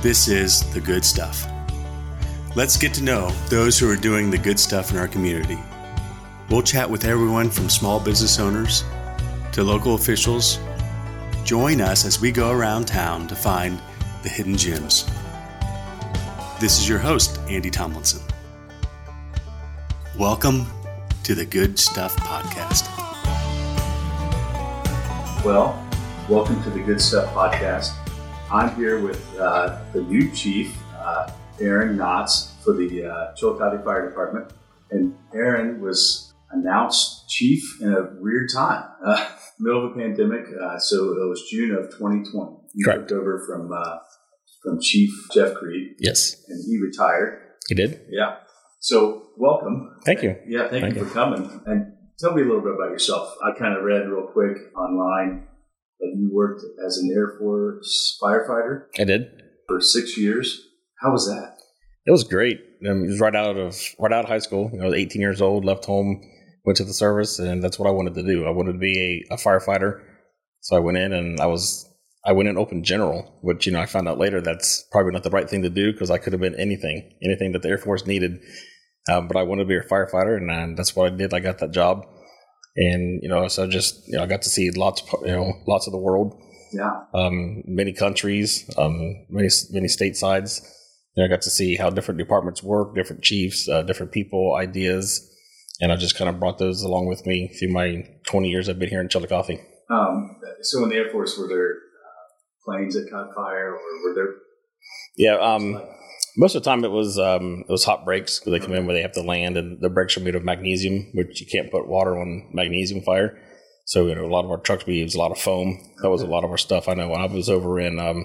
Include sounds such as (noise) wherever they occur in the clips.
This is the good stuff. Let's get to know those who are doing the good stuff in our community. We'll chat with everyone from small business owners to local officials. Join us as we go around town to find the hidden gems. This is your host, Andy Tomlinson. Welcome to the Good Stuff Podcast. Well, welcome to the Good Stuff Podcast. I'm here with uh, the new chief, uh, Aaron Knotts, for the uh, Chillicothe Fire Department. And Aaron was announced chief in a weird time, uh, (laughs) middle of a pandemic. Uh, so it was June of 2020. You Correct. took over from uh, from Chief Jeff Creed, Yes, and he retired. He did. Yeah. So welcome. Thank you. Yeah, thank, Thank you you. for coming. And tell me a little bit about yourself. I kind of read real quick online that you worked as an Air Force firefighter I did. for six years. How was that? It was great. Um, it was right out of right out of high school. You know, I was 18 years old, left home, went to the service, and that's what I wanted to do. I wanted to be a, a firefighter. So I went in and I was I went in open general, which you know I found out later that's probably not the right thing to do because I could have been anything, anything that the Air Force needed. Um, but I wanted to be a firefighter, and uh, that's what I did. I got that job, and you know, so just you know, I got to see lots, of, you know, lots of the world. Yeah. um, many countries, um, many many state sides. And I got to see how different departments work, different chiefs, uh, different people, ideas, and I just kind of brought those along with me through my 20 years I've been here in Chillicothe. Um, so in the Air Force, were there uh, planes that caught fire, or were there? Yeah, um, most of the time it was um, it was hot brakes because they come in where they have to land, and the brakes are made of magnesium, which you can't put water on magnesium fire. So you know, a lot of our trucks we use a lot of foam. That was a lot of our stuff. I know when I was over in um,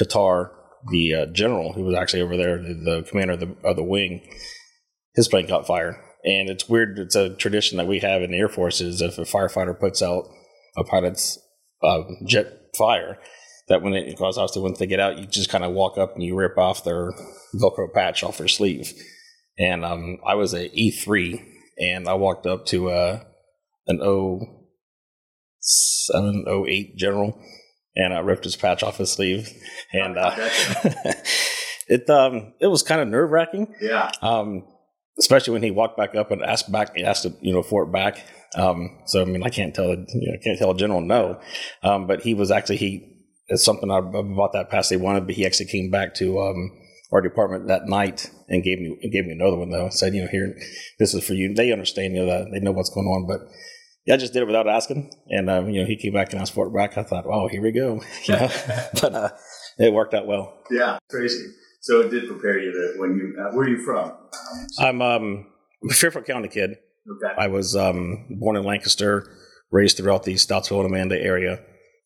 Qatar, the uh, general who was actually over there, the, the commander of the, of the wing, his plane caught fire. And it's weird. It's a tradition that we have in the Air Force is if a firefighter puts out a pilot's uh, jet fire, that when it because obviously once they get out, you just kind of walk up and you rip off their Velcro patch off their sleeve. And um, I was at E3 and I walked up to uh, an O seven O eight general, and I ripped his patch off his sleeve, and uh, (laughs) it um it was kind of nerve wracking. Yeah. Um, especially when he walked back up and asked back, he asked you know for it back. Um, so I mean, I can't tell, you know, I can't tell a general no. Um, but he was actually he. It's something I, about that pass they wanted, but he actually came back to um, our department that night and gave me gave me another one though. Said you know here, this is for you. They understand you know that they know what's going on, but. Yeah, I just did it without asking, and um, you know he came back and asked for it back. I thought, oh, here we go, (laughs) you know? (laughs) but uh, it worked out well. Yeah. Crazy. So it did prepare you to when you. Uh, where are you from? I'm um, a Fairfield County kid. okay. I was um, born in Lancaster, raised throughout the Stoutsville and Amanda area.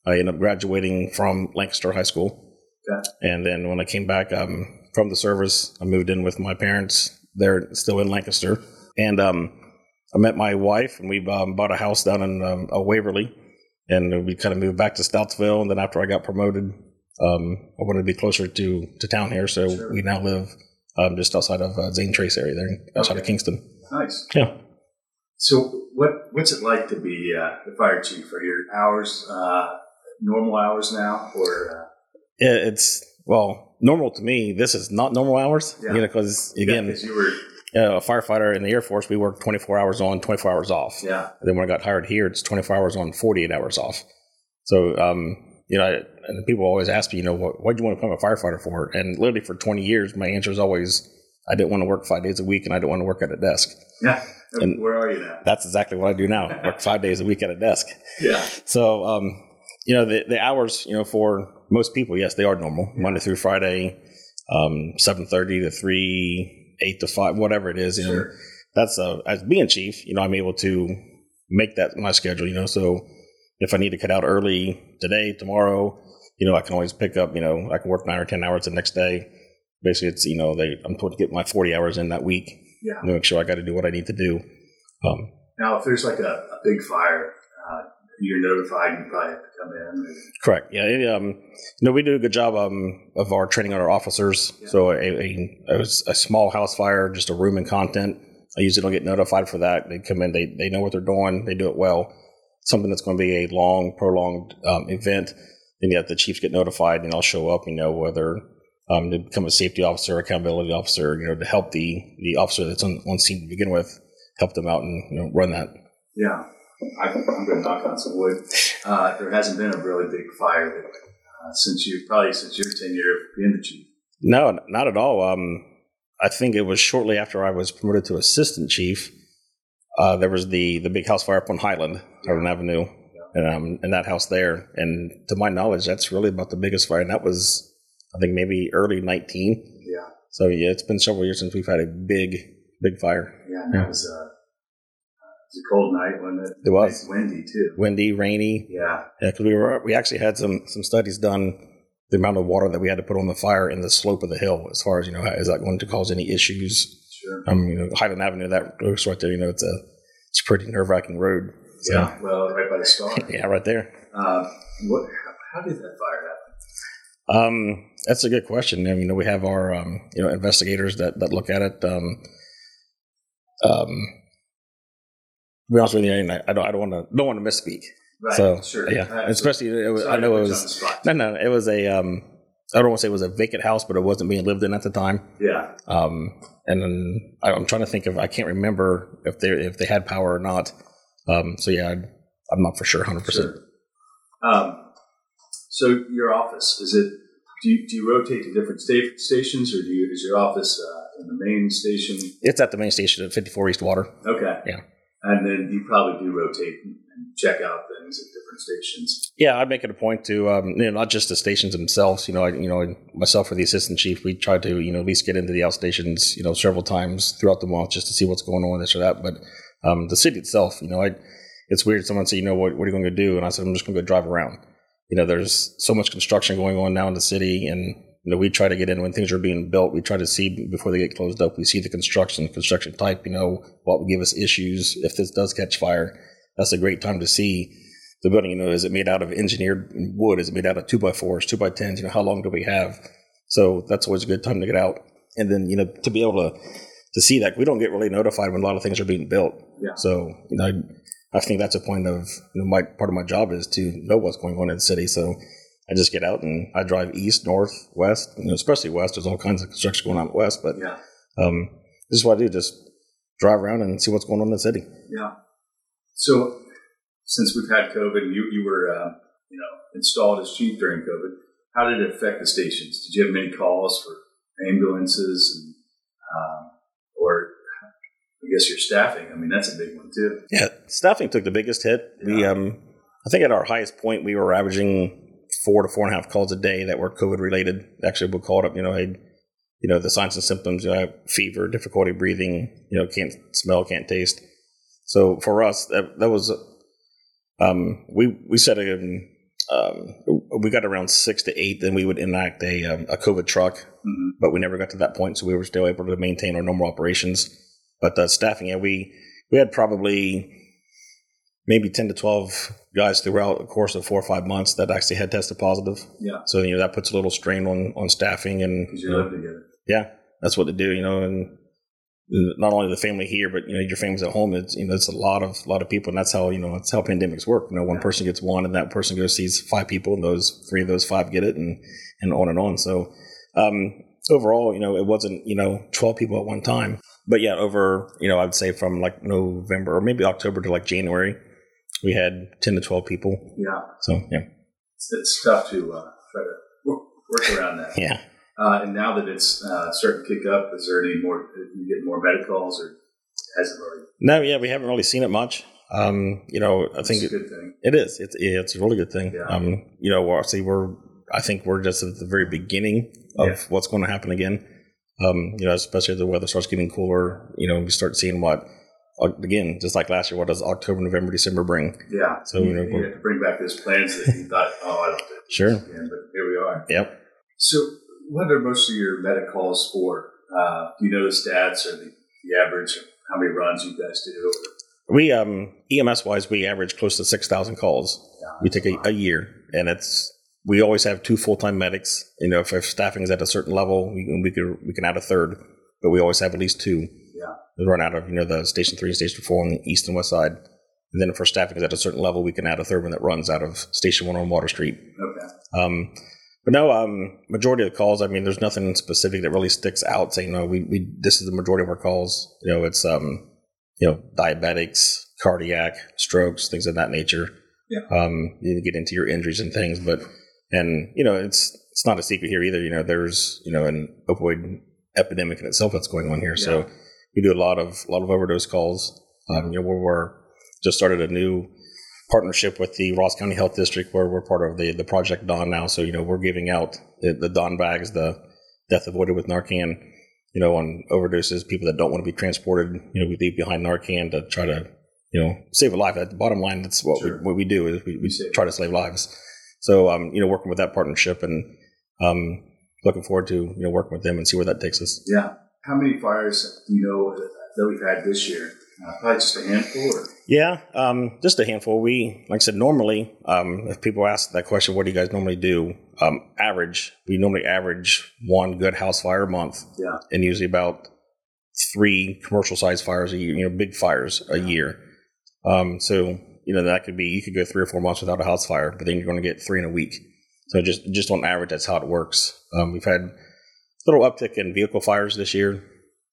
I ended up graduating from Lancaster High School. Okay. And then when I came back um, from the service, I moved in with my parents. They're still in Lancaster. And um, I met my wife, and we um, bought a house down in um, uh, Waverly. And we kind of moved back to Stoutsville. And then after I got promoted, um, I wanted to be closer to, to town here. So Sure. we now live um, just outside of uh, Zane Trace area there, outside of Kingston. Nice. Yeah. So what what's it like to be uh, the fire chief? Are your hours uh, normal hours now, or Yeah, it's well normal to me. This is not normal hours, Yeah. you know, because uh, again, because you were uh, a firefighter in the Air Force, we work 24 hours on, 24 hours off. yeah And then when I got hired here, it's 24 hours on, 48 hours off. So, um, you know, I- and people always ask me, you know, what why'd you want to become a firefighter for? And literally for 20 years, my answer is always, I didn't want to work five days a week, and I didn't want to work at a desk. (laughs) yeah. And- where are you now? That's exactly what I do now. work five days a week at a desk. (laughs) Yeah. So, um, you know, the, the hours, you know, for most people, yes, they are normal. Monday through Friday, um, 7.30 to 3, 8 to 5, whatever it is. You know, Sure. that's, uh, as being chief, you know, I'm able to make that my schedule, you know, so if I need to cut out early today, tomorrow, you know, I can always pick up, you know, I can work nine or 10 hours the next day. Basically, it's, you know, they, I'm told to get my 40 hours in that week Yeah. make sure I got to do what I need to do. Um, Now, if there's like a, a big fire, you're notified. You probably have to come in. Correct. Yeah. It, um, you know, we do a good job um, of our training on our officers. Yeah. So a, a, a, a small house fire, just a room and content. I usually don't get notified for that. They come in, they, they know what they're doing, they do it well. Something that's going to be a long, prolonged um, event, then yeah, the chiefs get notified and I'll show up, you know, whether um, to become a safety officer, accountability officer, you know, to help the the officer that's on, on scene to begin with, help them out and you know run that. Yeah, I'm going to knock on some wood. Uh, there hasn't been a really big fire uh, since you probably since your tenure being the chief. No, not at all. Um, I think it was shortly after I was promoted to assistant chief. Uh, there was the the big house fire up on Highland, Highland Avenue, and um, in that house there. And to my knowledge, that's really about the biggest fire, and that was I think maybe early nineteen. Yeah, So yeah, it's been several years since we've had a big big fire. yeah, and that was uh, it was a cold night, wasn't it? It was. It's windy too. Windy, rainy. Yeah, Yeah, because we were we actually had some some studies done the amount of water that we had to put on the fire and the slope of the hill as far as you know is that going to cause any issues sure. um you know highland avenue that looks right there you know it's a it's a pretty nerve-wracking road so, Yeah, well, right by the star. (laughs) yeah right there Uh, what? How, did that fire happen? um that's a good question I mean, you know we have our um you know investigators that that look at it um um be honest with you I don't I don't want to don't want to misspeak Right. so sure. yeah especially it was, I know it was. No, no, it was a. Um, I don't want to say it was a vacant house, but it wasn't being lived in at the time. Yeah. Um, and then I, I'm trying to think of. I can't remember if they if they had power or not. Um, so yeah, I, I'm not for sure, hundred percent. Sure. Um, so your office is it? Do you, do you rotate to different sta- stations, or do you is your office uh, in the main station? It's at the main station at 54 East Water. Okay. Yeah. And then you probably do rotate and check out things at different stations. Yeah, I'd make it a point to, um, you know, not just the stations themselves. You know, I, you know, myself or the assistant chief, we try to, you know, at least get into the outstations, you know, several times throughout the month just to see what's going on, this or that. But um, the city itself, you know, I, it's weird. Someone said, you know, what, what are you going to do? And I said, I'm just going to go drive around. You know, there's so much construction going on now in the city, and you know, we try to get in when things are being built. We try to see before they get closed up. We see the construction, construction type. You know, what would give us issues if this does catch fire. That's a great time to see the building, you know, is it made out of engineered wood? Is it made out of two by fours, two by tens? You know, how long do we have? So that's always a good time to get out. And then, you know, to be able to to see that we don't get really notified when a lot of things are being built. Yeah. So, you know, I, I think that's a point of you know, my part of my job is to know what's going on in the city. So I just get out and I drive east, north, west, you know, especially west. There's all kinds of construction going on out west, but Yeah. um, this is what I do. Just drive around and see what's going on in the city. Yeah. So since we've had COVID, you you were uh, you know installed as chief during COVID. How did it affect the stations? Did you have many calls for ambulances and um, or I guess your staffing? I mean, that's a big one too. Yeah, staffing took the biggest hit. We, um, I think at our highest point, we were averaging four to four and a half calls a day that were COVID related. Actually, we called up, you know, had, you know, the signs and symptoms, you know, I have fever, difficulty breathing, you know, can't smell, can't taste. So for us, that, that was, um, we, we set a, um, we got around six to eight, then we would enact a, um, a COVID truck Mhm. but we never got to that point, so we were still able to maintain our normal operations. But the staffing, yeah, we we had probably maybe ten to twelve guys throughout the course of four or five months that actually had tested positive. Yeah, So you know that puts a little strain on on staffing, and you know, together. yeah, that's what they do, you know, and not only the family here, but you know your family's at home. It's you know it's a lot of lot of people, and that's how you know that's how pandemics work. You know, one Yeah. person gets one, and that person goes sees five people, and those three of those five get it, and and on and on. So um, overall, you know, it wasn't you know twelve people at one time, but yeah, over you know I'd say from like November or maybe October to like January, we had ten to twelve people. Yeah, So yeah, it's, it's tough to uh, try to work, work around that. yeah. Uh, and now that it's uh, starting to kick up, is there any more? You get more medicals, or has it already? No, yeah, we haven't really seen it much. Um, you know, I think it's it, a good thing. It is. It's yeah, it's a really good thing. Yeah. Um, you know, obviously we're. I think we're just at the very beginning of Yeah. what's going to happen again. Um, you know, especially as the weather starts getting cooler. You know, we start seeing what uh, again, just like last year. What does October, November, December bring? Yeah. So, you, know, you have to bring back those plans that you thought, oh, I don't do Sure. again, but here we are. Yep. So, what are most of your medicals for? Uh, do you know the stats or the, the average of how many runs you guys do? We um EMS wise, we average close to six thousand calls. We take a, a year, and it's we always have two full time medics. You know, if, if staffing is at a certain level, we we can we can add a third, but we always have at least two. We run out of you know the station three and station four on the east and west side, and then if our staffing is at a certain level, we can add a third one that runs out of station one on Water Street. Okay. Um, But no, um, majority of the calls. I mean, there's nothing specific that really sticks out. Saying no, we, we this is the majority of our calls. You know, it's um, you know, diabetics, cardiac, strokes, things of that nature. Yeah. Um, you get into your injuries and things, but and you know, it's it's not a secret here either. You know, there's you know an opioid epidemic in itself that's going on here. Yeah. So we do a lot of a lot of overdose calls. Um, you know, we're just started a new partnership with the Ross County Health District, where we're part of the the Project Dawn now. So you know, we're giving out the, the Dawn bags, the death avoided with Narcan. You know, on overdoses, people that don't want to be transported. You know, we leave behind Narcan to try to you know save a life. At the bottom line, that's what Sure. we, what we do is we, we try to save lives. So um, you know, working with that partnership and um, looking forward to you know working with them and see where that takes us. Yeah. How many fires do you know that we've had this year? Uh, probably just a handful. Or Yeah, um, just a handful. We, like I said, normally, um, if people ask that question, what do you guys normally do? Um, average, we normally average one good house fire a month, yeah. and usually about three commercial size fires a year, you know, big fires a year. Um, so, you know, that could be, you could go three or four months without a house fire, but then you're going to get three in a week. So just, just on average, that's how it works. Um, we've had little uptick in vehicle fires this year.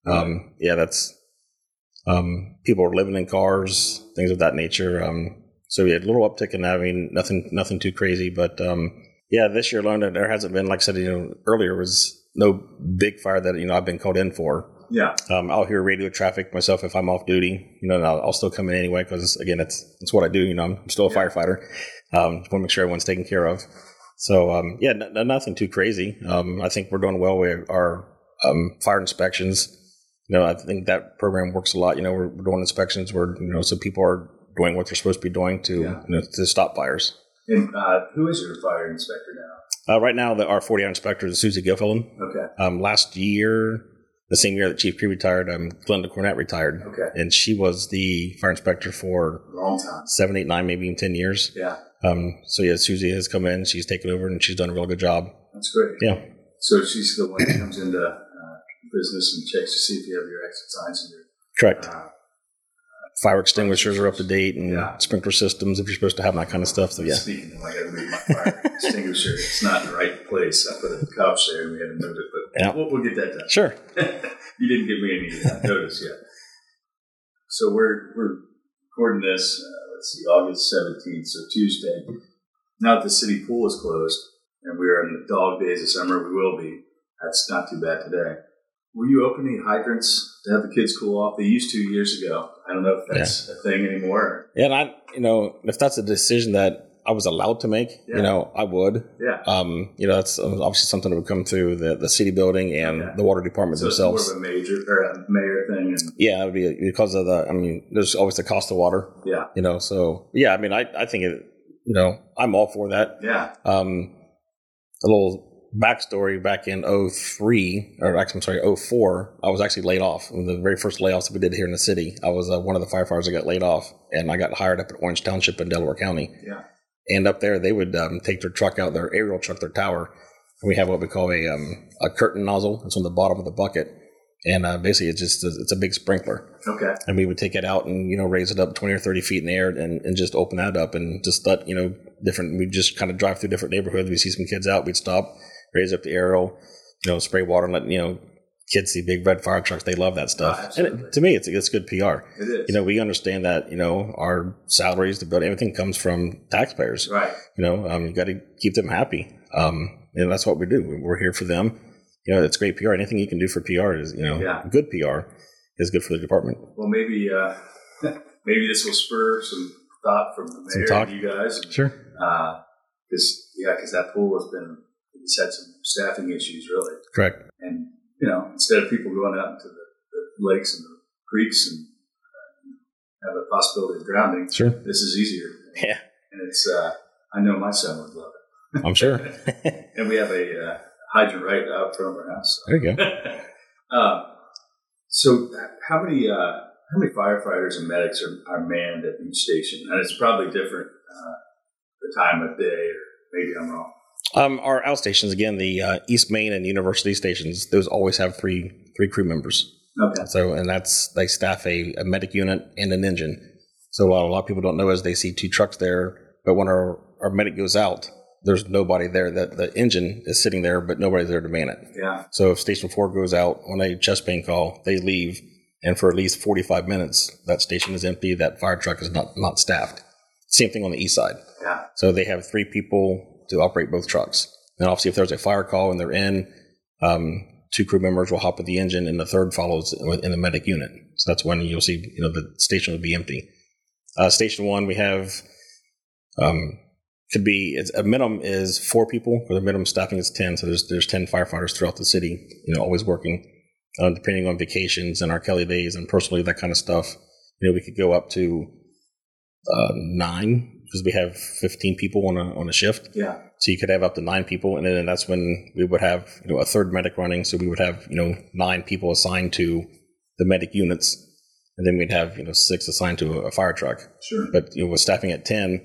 Um, yeah, that's, um, people are living in cars, things of that nature. Um, so we had a little uptick in that. I mean, nothing, nothing too crazy, but, um, yeah, this year alone, there hasn't been, like I said, you know, earlier was no big fire that, you know, I've been called in for. Yeah. Um, I'll hear radio traffic myself if I'm off duty, you know, and I'll, I'll still come in anyway because again, it's that's what I do. You know, I'm still a firefighter. Um, just want to make sure everyone's taken care of. So um, yeah, n- nothing too crazy. Um, I think we're doing well with our um, fire inspections. You know, I think that program works a lot. You know, we're, we're doing inspections where you know so people are doing what they're supposed to be doing to Yeah. you know, to stop fires. And uh, who is your fire inspector now? Uh, right now, the, our 40 hour inspector is Susie Gilfillan. Okay. Um, last year, the same year that Chief Cree retired, um, Glenda Cornett retired. Okay. And she was the fire inspector for Long time. seven, eight, nine, maybe even 10 years. Yeah. Um, so yeah, Susie has come in, she's taken over and she's done a real good job. That's great. Yeah. So she's the one that comes into uh, business and checks to see if you have your exit signs and Correct. your. Uh, Fire extinguishers are up to date and Yeah. sprinkler systems if you're supposed to have that kind of stuff. So yeah. Speaking of, I got to move my fire (laughs) extinguisher. It's not in the right place. I put a couch there and we had to move it, but Yeah. we'll, we'll get that done. Sure. (laughs) you didn't give me any uh, notice yet. So we're we're recording this. Uh, let's see, August seventeenth, so Tuesday. Now that the city pool is closed and we're in the dog days of summer, we will be. That's not too bad today. Will you open any hydrants to have the kids cool off? They used to years ago. I don't know if that's a thing anymore. Yeah. And I, you know, if that's a decision that I was allowed to make, Yeah. you know, I would. Yeah. Um, you know, that's obviously something that would come through the, the city building and the water department So it's themselves. more of a major or a mayor thing, and Yeah, it would be because of the. I mean, there's always the cost of water, yeah, you know. So yeah, I mean, I I think it. You know, I'm all for that. yeah, Um, a little backstory: back in 03, or actually, I'm sorry, 04, I was actually laid off. The very first layoffs that we did here in the city. I was uh, one of the firefighters that got laid off, and I got hired up at Orange Township in Delaware County. yeah. And up there, they would um, take their truck out, their aerial truck, their tower. And we have what we call a um, a curtain nozzle. It's on the bottom of the bucket, and uh, basically it's just a, it's a big sprinkler. Okay, and we would take it out and you know raise it up 20 or 30 feet in the air and, and just open that up and just let you know different we just kind of drive through different neighborhoods. We see some kids out. We'd stop raise up the aerial you know spray water and let you know kids see big red fire trucks they love that stuff. Oh, and it, to me it's, it's good pr it is. you know we understand that you know our salaries the build everything comes from taxpayers. Right? you know um, you got to keep them happy. Um, and that's what we do. We're here for them. You know it's great pr anything you can do for pr is you know Yeah. good pr is good for the department. Well, maybe uh, (laughs) maybe this will spur some thought from the Some mayor talk. and you guys. sure. Because yeah, because that pool has been it's had some staffing issues really, correct. And you know instead of people going out into the, the lakes and the creeks and uh, have a possibility of drowning, Sure. this is easier. Yeah. and it's uh, I know my son would love it. I'm sure. (laughs) and we have a uh, hydrant right out front of our house. there you go. uh, (laughs) so, how many uh, how many firefighters and medics are, are manned at each station? And it's probably different uh, the time of day, or maybe I'm wrong. Um, our outstations again, the uh, East Main and University stations, those always have three three crew members. Okay. So, and that's they staff a, a medic unit and an engine. So, what a lot of people don't know is they see two trucks there, but when our our medic goes out, there's nobody there. That the engine is sitting there, but nobody's there to man it. Yeah. So if station four goes out on a chest pain call, they leave, and for at least 45 minutes, that station is empty. That fire truck is not not staffed. Same thing on the east side. Yeah. So they have three people to operate both trucks. And obviously, if there's a fire call and they're in, um, two crew members will hop with the engine, and the third follows in the medic unit. So that's when you'll see, you know, the station will be empty. Uh, station one, we have um, could be a minimum is four people, or the minimum staffing is ten. So there's there's ten firefighters throughout the city, you know, always working. Uh, depending on vacations and our Kelly days and personally that kind of stuff, you know, we could go up to uh, nine because we have 15 people on a on a shift. Yeah. So you could have up to nine people, and then that's when we would have you know a third medic running. So we would have you know nine people assigned to the medic units, and then we'd have you know six assigned to a, fire truck. Sure. But you know, with staffing at ten,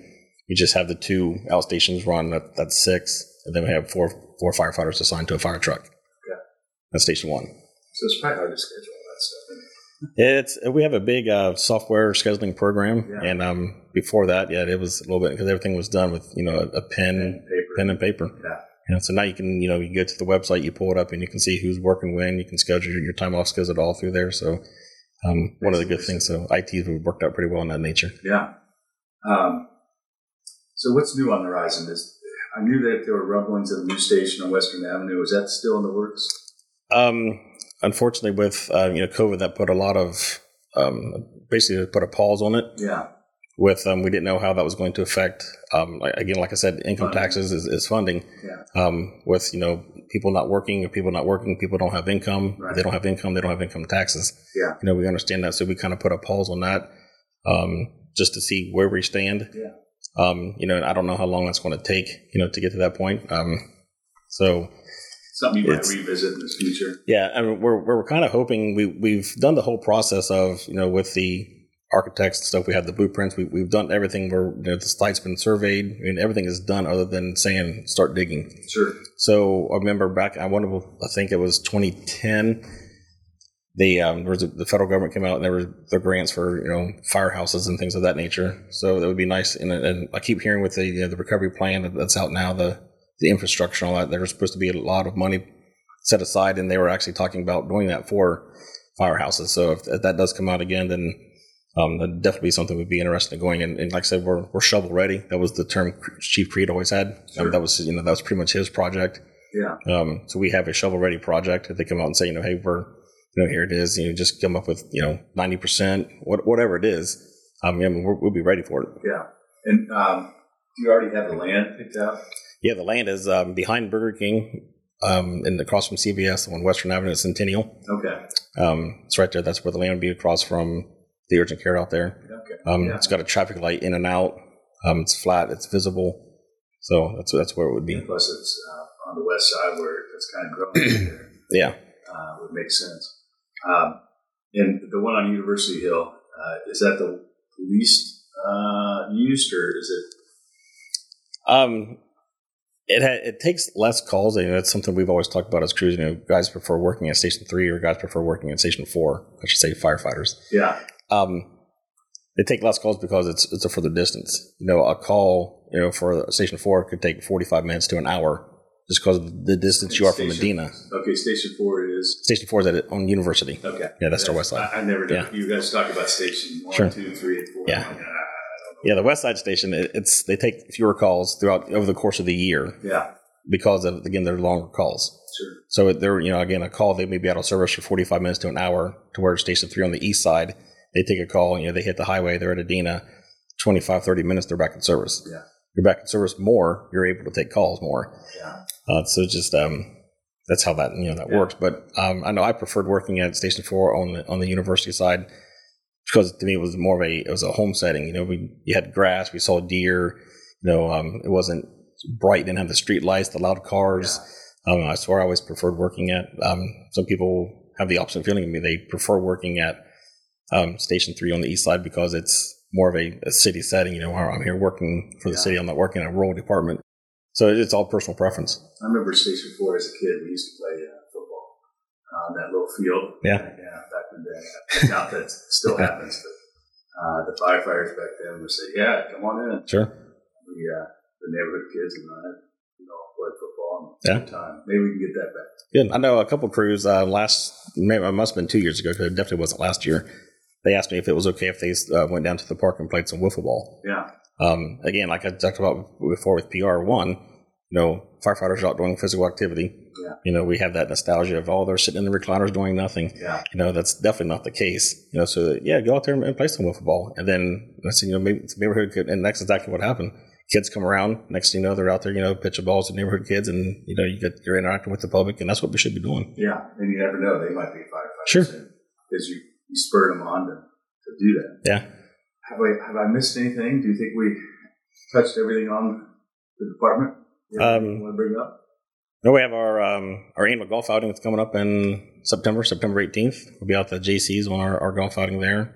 we just have the two outstations run. That, that's six, and then we have four four firefighters assigned to a fire truck. Yeah. That's station one. So it's probably hard to schedule all that stuff. It's we have a big uh, software scheduling program, Yeah. and um, before that, yeah, it was a little bit because everything was done with you know a, a pen, And paper. pen and paper. Yeah. You know, so now you can you know you go to the website, you pull it up, and you can see who's working when. You can schedule your time off, schedule it all through there. So um, one of the good things. So IT worked out pretty well in that nature. Yeah. Um, so what's new on the horizon? Is I knew that there were rumblings of a new station on Western Avenue. Is that still in the works? Um, unfortunately, with uh, you know COVID, that put a lot of um, basically put a pause on it. Yeah. With um, we didn't know how that was going to affect. Um, again, like I said, income Funding. taxes is, is funding. Yeah. Um, with you know people not working, people not working, people don't have income. Right. They don't have income, they don't have income taxes. Yeah. You know, we understand that, so we kind of put a pause on that, um, just to see where we stand. Yeah. Um, you know, and I don't know how long that's going to take. You know, to get to that point. Um, so Something you might revisit in the future. yeah, I mean, we're we're kind of hoping we we've done the whole process of you know with the architects and stuff. We have the blueprints. We, we've done everything. Where you know, the site's been surveyed. I mean, everything is done other than saying start digging. Sure. So I remember back. I wonder. I think it was 2010. The um, there was a, the federal government came out and there were the grants for you know firehouses and things of that nature. So that would be nice. And, and I keep hearing with the you know, the recovery plan that's out now, the the infrastructure and all that. There's supposed to be a lot of money set aside, and they were actually talking about doing that for firehouses. So if, if that does come out again, then um, that'd definitely be something we'd be interested in going. And, and like I said, we're, we're shovel ready. That was the term Chief Creed always had. Sure. Um, that was you know that was pretty much his project. Yeah. Um, so we have a shovel ready project. If they come out and say, you know, hey, we're, you know, here it is, you know, just come up with, you know, 90%, what, whatever it is. Um, I mean, we're, we'll be ready for it. Yeah. And um, do you already have the land picked out? Yeah, the land is um, behind Burger King um, and across from CVS on Western Avenue at Centennial. Okay. Um, it's right there. That's where the land would be across from the urgent care out there. Okay. Um, Yeah. It's got a traffic light in and out. Um, it's flat. It's visible. So that's that's where it would be. Plus, it's uh, on the west side where it's kind of growing. there. (clears throat) Yeah. uh, would make sense. Um, and the one on University Hill, uh, is that the least uh, used, or is it? Um, it ha- it takes less calls. You know, that's something we've always talked about as crews. You know, guys prefer working at station three, or guys prefer working at station four. I should say firefighters. Yeah, Um, they take less calls because it's it's a further distance. You know, a call you know for station four could take forty five minutes to an hour just because of the distance you are from Adena. Okay, Station Four is Station four is at on University. okay. Yeah, that's our west side. I, I never knew. Yeah. You guys talk about Station One, Sure. Two, Three, and Four. Yeah. Yeah, the west side station it, it's they take fewer calls throughout over the course of the year Yeah, because of again they're longer calls. sure. So they're, you know, again, a call, they may be out of service for 45 minutes to an hour to where station three on the east side, they take a call, you know, they hit the highway, they're at Adena, 25, 30 minutes, they're back in service. Yeah. You're back in service more, you're able to take calls more. Yeah, Uh, so just, um, that's how that, you know, that Yeah. works. But, um, I know I preferred working at station four on the, on the university side because to me it was more of a, it was a home setting. You know, we, you had grass, we saw deer, you know, um, it wasn't bright, didn't have the street lights, the loud cars. Um, I swear I always preferred working at. Um, some people have the opposite feeling of me. They prefer working at um, Station Three on the east side because it's more of a, a city setting. You know, I'm here working for the Yeah. city. I'm not working in a rural department. So it's all personal preference. I remember Station Four as a kid. We used to play uh, football on that little field. Yeah. yeah. Back in the day, I doubt that still happens, but uh, the firefighters back then would say, "Yeah, come on in." Sure. We, uh, the neighborhood kids and I you know, played football. Yeah. Time. Maybe we can get that back. Yeah, I know a couple crews uh, last, maybe it must have been two years ago because it definitely wasn't last year. They asked me if it was okay if they uh, went down to the park and played some wiffle ball. Yeah. Um, again, like I talked about before with PR one, know, firefighters are out doing physical activity. Yeah. You know, we have that nostalgia of oh, they're sitting in the recliners doing nothing. Yeah. You know, that's definitely not the case. You know, so yeah, go out there and play some wiffle ball, and then I said, you know, maybe it's a neighborhood kid, and that's exactly what happened. Kids come around. Next thing you know, they're out there, you know, pitching balls to neighborhood kids, and you know, you get you're interacting with the public, and that's what we should be doing. Yeah. And you never know. They might be firefighters. Sure. Because you, you spurred them on to, to do that. Yeah. Have I, have I missed anything? Do you think we touched everything on the department? Um, want to bring up? No, we have our um, our annual golf outing that's coming up in September, September 18th. We'll be out at the JC's on our, our golf outing there.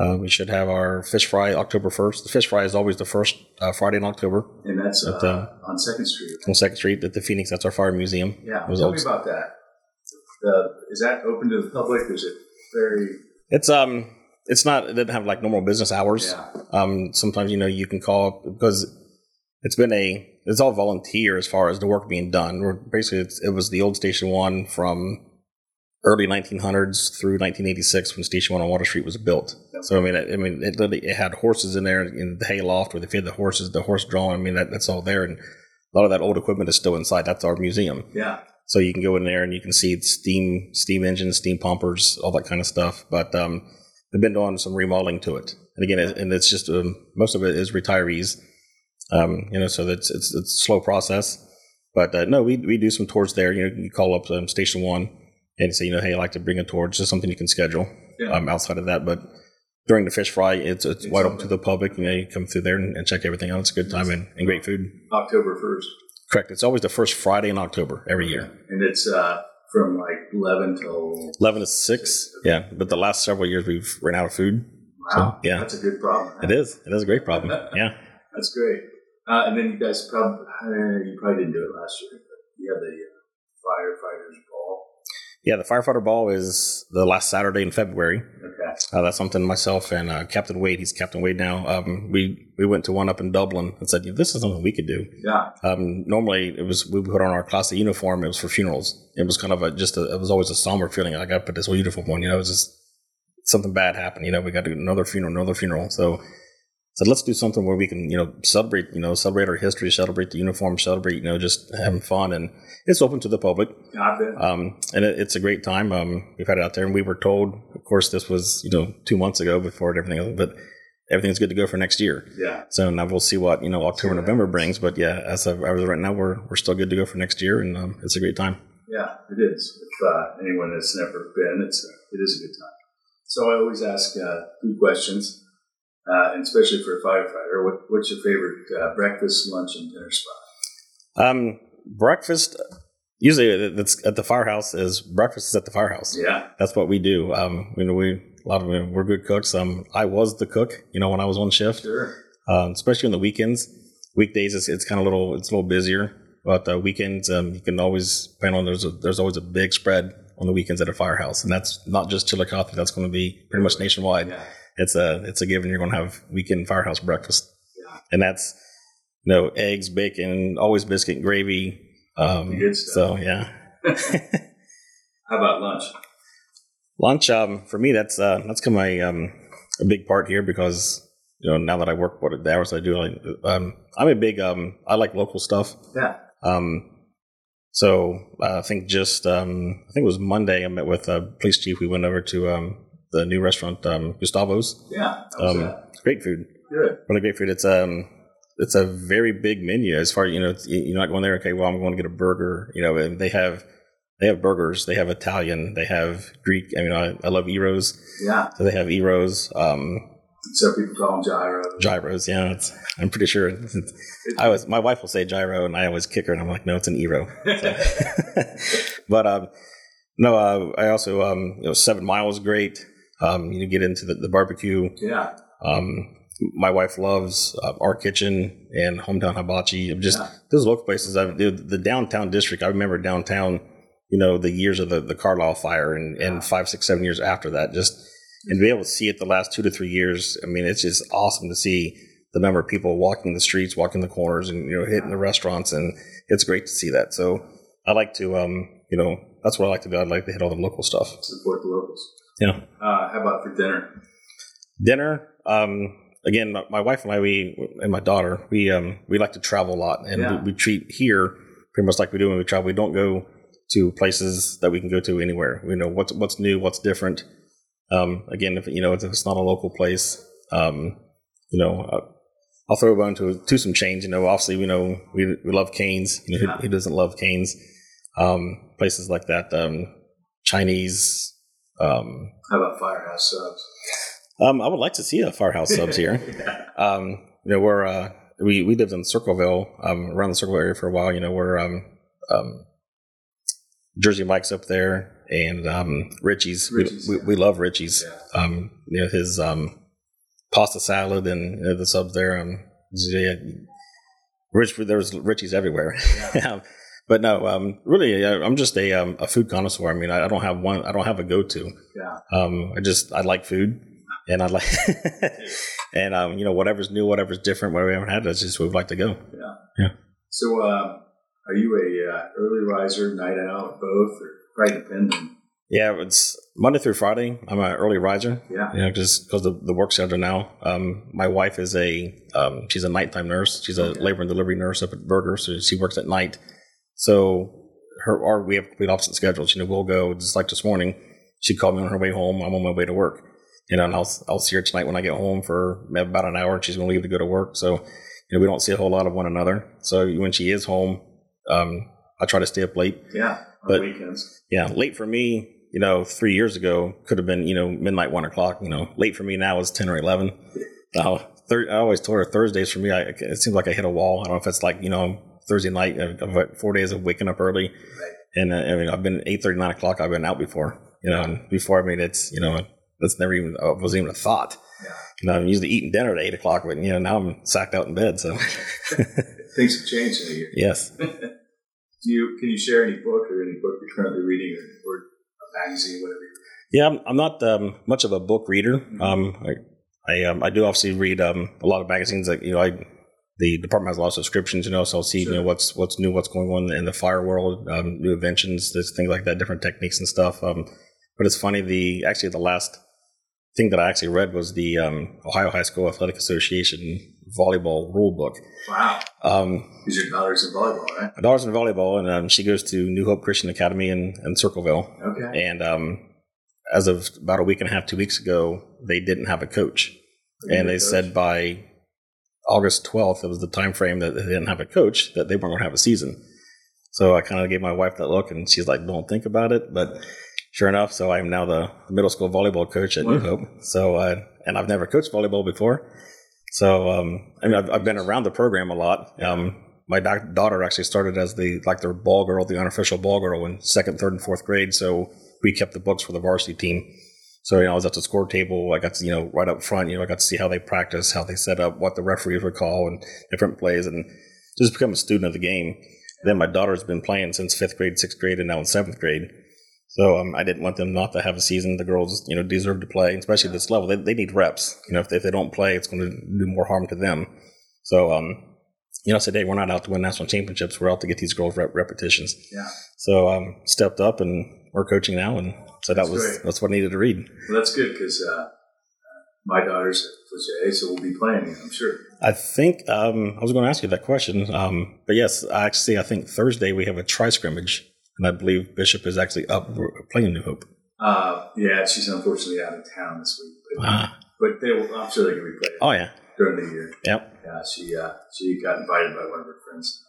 Uh, we should have our fish fry October 1st. The fish fry is always the first uh, Friday in October And that's uh, At the- on Second Street. on Second Street at the Phoenix. That's our fire museum. Yeah. Tell old- me about that. Uh, is that open to the public? Is it very? It's um, it's not. It doesn't have like normal business hours. Yeah. Um, sometimes you know you can call because it's been a it's all volunteer as far as the work being done. We're basically it's, it was the old Station One from early 1900s through 1986 when Station One on Water Street was built. Yep. So I mean, it, I mean, it, literally- it had horses in there in the hay loft where they fed the horses, the horse drawn. I mean, that, that's all there, and a lot of that old equipment is still inside. That's our museum. Yeah. So you can go in there and you can see steam steam engines, steam pumpers, all that kind of stuff. But um, they've been doing some remodeling to it, and again, it, and it's just um, most of it is retirees. Um, you know, so that's it's it's a slow process. But uh, no, we we do some tours there. You know, you call up um, Station One and say, you know, hey, I'd like to bring a tour. It's just something you can schedule. Yeah. Um, outside of that, but during the fish fry, it's it's, It's wide open to the public. You know, you come through there and, and check everything out. It's a good time and, and great food. October first. Correct. It's always the first Friday in October every year. And it's uh, from like eleven till. 11 to 6 yeah but the last several years we've ran out of food Wow. yeah. That's a good problem. it is it is a great problem (laughs) yeah That's great. Uh, and then you guys probably uh, you probably didn't do it last year, but you have the uh, firefighters ball. yeah the firefighter ball is the last saturday in february Okay. uh, that's something myself and uh, captain wade he's captain wade now um, we we went to one up in dublin and said this is something we could do Yeah. um, normally it was we put on our classic uniform it was for funerals it was kind of a just a, it was always a somber feeling Like i put this whole uniform on you know it was just something bad happened you know we got to do another funeral another funeral so said let's do something where we can you know celebrate you know celebrate our history celebrate the uniform celebrate you know just having fun and it's open to the public um, and it, it's a great time um, we've had it out there and we were told of course this was you know two months ago before everything else, but everything's good to go for next year yeah. so now we'll see what you know October, what November brings. But yeah, as of, as of right now, we're we're still good to go for next year, and um, it's a great time. Yeah, it is. If uh, anyone has never been, it's it is a good time. So I always ask uh, two questions, uh, and especially for a firefighter. What, what's your favorite uh, breakfast, lunch, and dinner spot? Um, breakfast usually that's at the firehouse is breakfast is at the firehouse. Yeah, That's what we do. Um, you know, we a lot of we're good cooks. Um, I was the cook, you know, when I was on shift, sure. um, especially on the weekends. Weekdays it's, it's kind of little it's a little busier, but uh, weekends um, you can always plan on. There's a, there's always a big spread on the weekends at a firehouse, and that's not just Chillicothe. That's going to be pretty much nationwide. Yeah, it's a it's a given you're going to have weekend firehouse breakfast Yeah. and that's you know eggs bacon always biscuit gravy um good stuff. so yeah (laughs) (laughs) How about lunch? lunch um for me that's uh that's come a um a big part here because you know now that i work what the hours i do like um i'm a big um i like local stuff Yeah, um so uh, i think just um i think it was monday i met with a police chief we went over to um the new restaurant um gustavo's yeah. Um great food Good. really great food. It's um, it's a very big menu as far you know. You're not going there. Okay, well, I'm going to get a burger. You know, and they have they have burgers. They have Italian. They have Greek. I mean, I, I love eros. Yeah, So they have eros, um, some people call them gyros. gyros. Yeah, it's, I'm pretty sure. It's, I was my wife will say gyro, and I always kick her, and I'm like, no, it's an ero. So- (laughs) (laughs) but um, no, uh, I also um, you know, Seven Miles is great. Um, you get into the, the barbecue. Yeah, Um, my wife loves uh, our kitchen and hometown hibachi. Just Yeah. those local places. I, the, the downtown district. I remember downtown. You know the years of the, the Carlisle fire and, Yeah. and five, six, seven years after that. Just and to be able to see it the last two to three years. I mean, it's just awesome to see the number of people walking the streets, walking the corners, and you know hitting the restaurants, and it's great to see that. So I like to, um, you know, that's what I like to do. I like to hit all the local stuff. Support the locals. Yeah. Uh, how about for dinner? Dinner. Um, again, my- my wife and I, we and my daughter, we um, we like to travel a lot, and Yeah. we, we treat here pretty much like we do when we travel. We don't go to places that we can go to anywhere. We know what's what's new, what's different. Um, again, if you know if it's not a local place, um, you know, uh, I'll throw a bone to to some change. You know, obviously, we know we we love Canes. You know, Yeah. who, who doesn't love Canes? Um, places like that, um, Chinese. Um, How about firehouse subs? um, I would like to see a firehouse subs here. (laughs) yeah. Um, you know, we're uh, we we lived in Circleville, um, around the Circleville area for a while. You know, we're um, um, Jersey Mike's up there, and um, Richie's. Richie's, we, yeah. we, we love Richie's. Yeah. Um, you know, his um, pasta salad and you know, the subs there. Um, yeah, Rich, there's Richie's everywhere. Yeah. (laughs) But no, um, really, uh, I'm just a um, a food connoisseur. I mean, I, I don't have one. I don't have a go to. Yeah. Um, I just I like food, and I like, (laughs) and um, you know, whatever's new, whatever's different, whatever we haven't had, that's just where we like to go. Yeah. Yeah. So, uh, are you a uh, early riser, night out, both, or probably dependent? Yeah, it's Monday through Friday. I'm an early riser. Yeah. You know, just because the, the work schedule now. Um, my wife is a um, she's a nighttime nurse. She's a Okay. labor and delivery nurse up at Berger, so she works at night. So her our we have complete opposite schedules. You know, we'll go just like this morning. She called me on her way home. I'm on my way to work. You know, and I'll I'll see her tonight when I get home for about an hour. She's going to leave to go to work. So you know, we don't see a whole lot of one another. So when she is home, um, I try to stay up late Yeah. On But- weekends. yeah, late for me, you know, three years ago could have been, you know, midnight, one o'clock. You know, late for me now is ten or eleven. Uh, thir- I always told her Thursdays for me, I, it seems like I hit a wall. I don't know if it's like you know Thursday night, of four days of waking up early, and uh, I mean I've been eight thirty nine o'clock. I've been out before, you know, and before I mean it's you know that's never even uh, was even a thought. Yeah. You know, I'm usually eating dinner at eight o'clock, but you know now I'm sacked out in bed. So (laughs) Things have changed in a year. yes, (laughs) Do you can you share any book or any book you're currently reading or, or a magazine, whatever? Yeah, I'm, I'm not um, much of a book reader. Um, I I, um, I do obviously read um, a lot of magazines. Like you know, I the department has a lot of subscriptions. You know, so I'll see you know what's what's new, what's going on in the fire world, um, new inventions, there's things like that, different techniques and stuff. Um, but it's funny. The actually the last thing that I actually read was the um, Ohio High School Athletic Association volleyball rule book. Wow. Um, Because your daughter's in volleyball, right? my daughter's in volleyball, and um, she goes to New Hope Christian Academy in, in Circleville. Okay. And um, as of about a week and a half, two weeks ago, they didn't have a coach, and they said by August twelfth, it was the time frame that they didn't have a coach that they weren't going to have a season. So I kind of gave my wife that look, and she's like, "Don't think about it." But sure enough, so I'm now the middle school volleyball coach at New Hope. So uh, and I've never coached volleyball before. So um, I mean, I've, I've been around the program a lot. Um, my doc- daughter actually started as the like their ball girl, the unofficial ball girl in second, third, and fourth grade. So we kept the books for the varsity team. So you know, I was at the score table. I got to you know right up front. You know, I got to see how they practice, how they set up, what the referees would call, and different plays, and just become a student of the game. Then my daughter's been playing since fifth grade, sixth grade, and now in seventh grade. So um, I didn't want them not to have a season. The girls, you know, deserve to play, especially at this level. They, they need reps. You know, if they, if they don't play, it's going to do more harm to them. So, um, you know, I said, hey, we're not out to win national championships. We're out to get these girls rep- repetitions. Yeah. So um, stepped up, and we're coaching now, and so that That's was great. that's what I needed to read. Well, that's good because uh, my daughter's at so we'll be playing I'm sure. I think um, I was going to ask you that question, um, but yes, actually, I think Thursday we have a tri scrimmage, and I believe Bishop is actually up playing New Hope. Uh, yeah, she's unfortunately out of town this week, but, Ah, but they will, I'm sure going to be playing oh yeah, during the year. yep. Yeah, she uh, she got invited by one of her friends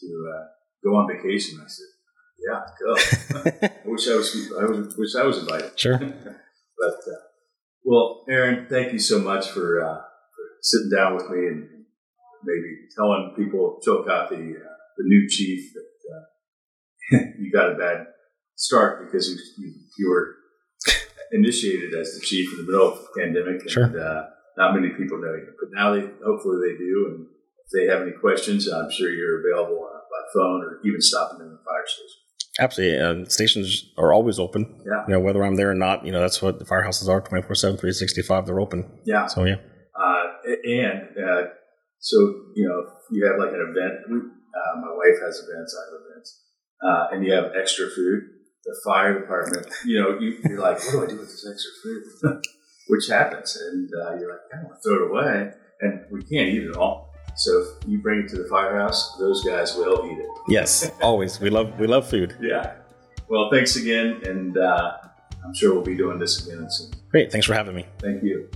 to uh, go on vacation. I said, "Yeah, go." (laughs) I wish I was. I was, wish I was invited. Sure. (laughs) but uh, well, Aaron, thank you so much for, uh, for sitting down with me and maybe telling people Chillicothe, the uh, the new chief, that uh, (laughs) you got a bad start because you, you you were initiated as the chief in the middle of the pandemic, and Sure. uh, not many people know you. But now they hopefully they do, and if they have any questions, I'm sure you're available uh, by phone or even stopping in the fire station. Absolutely. Uh, stations are always open. Yeah. You know, whether I'm there or not, you know, that's what the firehouses are 24 7, 365. They're open. Yeah. So, yeah. Uh, and uh, so you know, if you have like an event. Uh, my wife has events. I have events, uh, and you have extra food. The fire department, you know, you, are like, what do I do with this extra food? (laughs) Which happens, and uh, you're like, I don't want to throw it away, and we can't eat it all. So if you bring it to the firehouse, those guys will eat it. Yes, always. We love we love food. Yeah. Well, thanks again, and uh, I'm sure we'll be doing this again soon. Great. Thanks for having me. Thank you.